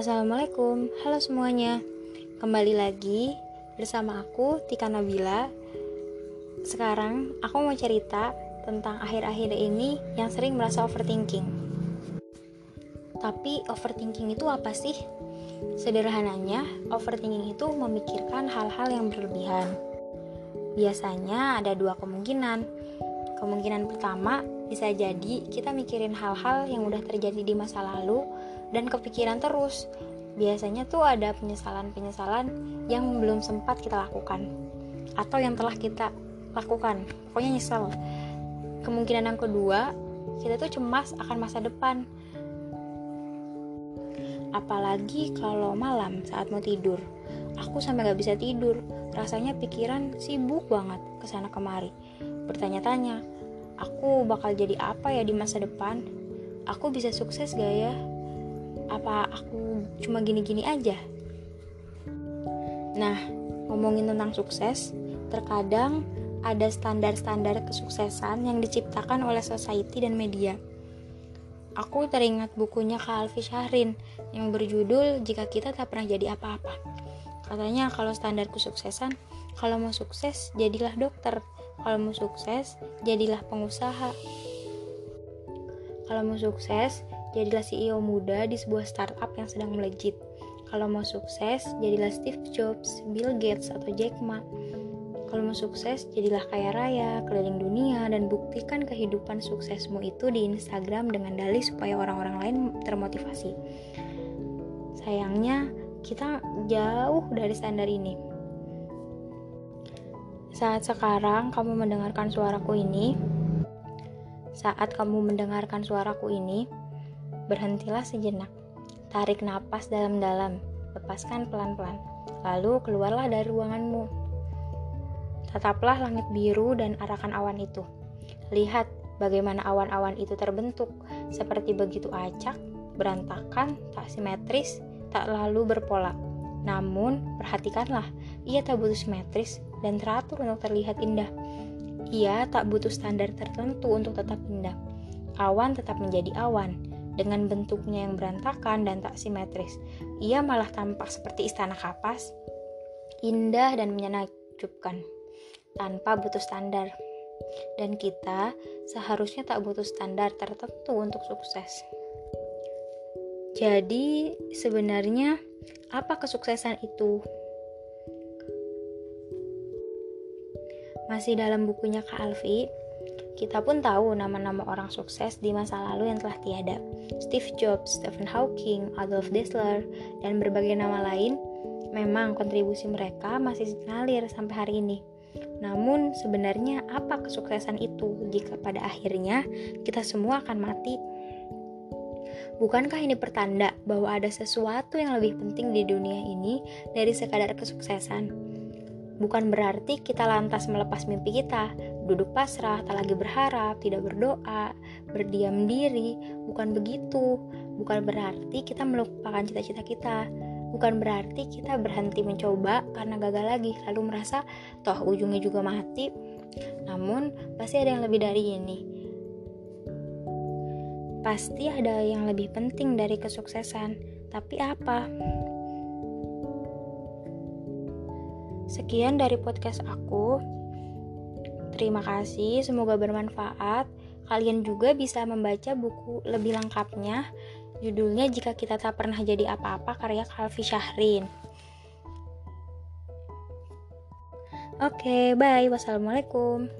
Assalamualaikum, halo semuanya. Kembali lagi bersama aku Tika Nabila. Sekarang aku mau cerita tentang akhir-akhir ini yang sering merasa overthinking. Tapi overthinking itu apa sih? Sederhananya, overthinking itu memikirkan hal-hal yang berlebihan. Biasanya ada dua kemungkinan. Kemungkinan pertama bisa jadi kita mikirin hal-hal yang udah terjadi di masa lalu dan kepikiran terus. Biasanya tuh ada penyesalan-penyesalan yang belum sempat kita lakukan atau yang telah kita lakukan. Pokoknya nyesel. Kemungkinan yang kedua, kita tuh cemas akan masa depan. Apalagi kalau malam saat mau tidur. Aku sampai gak bisa tidur. Rasanya pikiran sibuk banget ke sana kemari. Bertanya-tanya, aku bakal jadi apa ya di masa depan? Aku bisa sukses gak ya? Apa aku cuma gini-gini aja? Nah, ngomongin tentang sukses, terkadang ada standar-standar kesuksesan yang diciptakan oleh society dan media. Aku teringat bukunya Kak Alfi Syahrin yang berjudul Jika Kita Tak Pernah Jadi Apa-Apa. Katanya kalau standar kesuksesan, kalau mau sukses jadilah dokter, kalau mau sukses jadilah pengusaha. Kalau mau sukses jadilah CEO muda di sebuah startup yang sedang melejit. Kalau mau sukses, jadilah Steve Jobs, Bill Gates, atau Jack Ma. Kalau mau sukses, jadilah kaya raya, keliling dunia, dan buktikan kehidupan suksesmu itu di Instagram dengan dalih supaya orang-orang lain termotivasi. Sayangnya, kita jauh dari standar ini. Saat sekarang kamu mendengarkan suaraku ini, saat kamu mendengarkan suaraku ini, Berhentilah sejenak. Tarik napas dalam-dalam, lepaskan pelan-pelan. Lalu keluarlah dari ruanganmu. Tataplah langit biru dan arahkan awan itu. Lihat bagaimana awan-awan itu terbentuk, seperti begitu acak, berantakan, tak simetris, tak lalu berpola. Namun, perhatikanlah, ia tak butuh simetris dan teratur untuk terlihat indah. Ia tak butuh standar tertentu untuk tetap indah. Awan tetap menjadi awan, dengan bentuknya yang berantakan dan tak simetris. Ia malah tampak seperti istana kapas, indah dan menyenangkan, tanpa butuh standar. Dan kita seharusnya tak butuh standar tertentu untuk sukses. Jadi, sebenarnya apa kesuksesan itu? Masih dalam bukunya Kak Alfi, kita pun tahu nama-nama orang sukses di masa lalu yang telah tiada. Steve Jobs, Stephen Hawking, Adolf Dassler, dan berbagai nama lain, memang kontribusi mereka masih ngalir sampai hari ini. Namun sebenarnya apa kesuksesan itu jika pada akhirnya kita semua akan mati? Bukankah ini pertanda bahwa ada sesuatu yang lebih penting di dunia ini dari sekadar kesuksesan? Bukan berarti kita lantas melepas mimpi kita, duduk pasrah, tak lagi berharap, tidak berdoa, berdiam diri. Bukan begitu. Bukan berarti kita melupakan cita-cita kita. Bukan berarti kita berhenti mencoba karena gagal lagi, lalu merasa toh ujungnya juga mati. Namun, pasti ada yang lebih dari ini. Pasti ada yang lebih penting dari kesuksesan. Tapi apa? Sekian dari podcast aku. Terima kasih, semoga bermanfaat. Kalian juga bisa membaca buku lebih lengkapnya. Judulnya Jika Kita Tak Pernah Jadi Apa-apa karya Kalvi Syahrin. Oke, bye. Wassalamualaikum.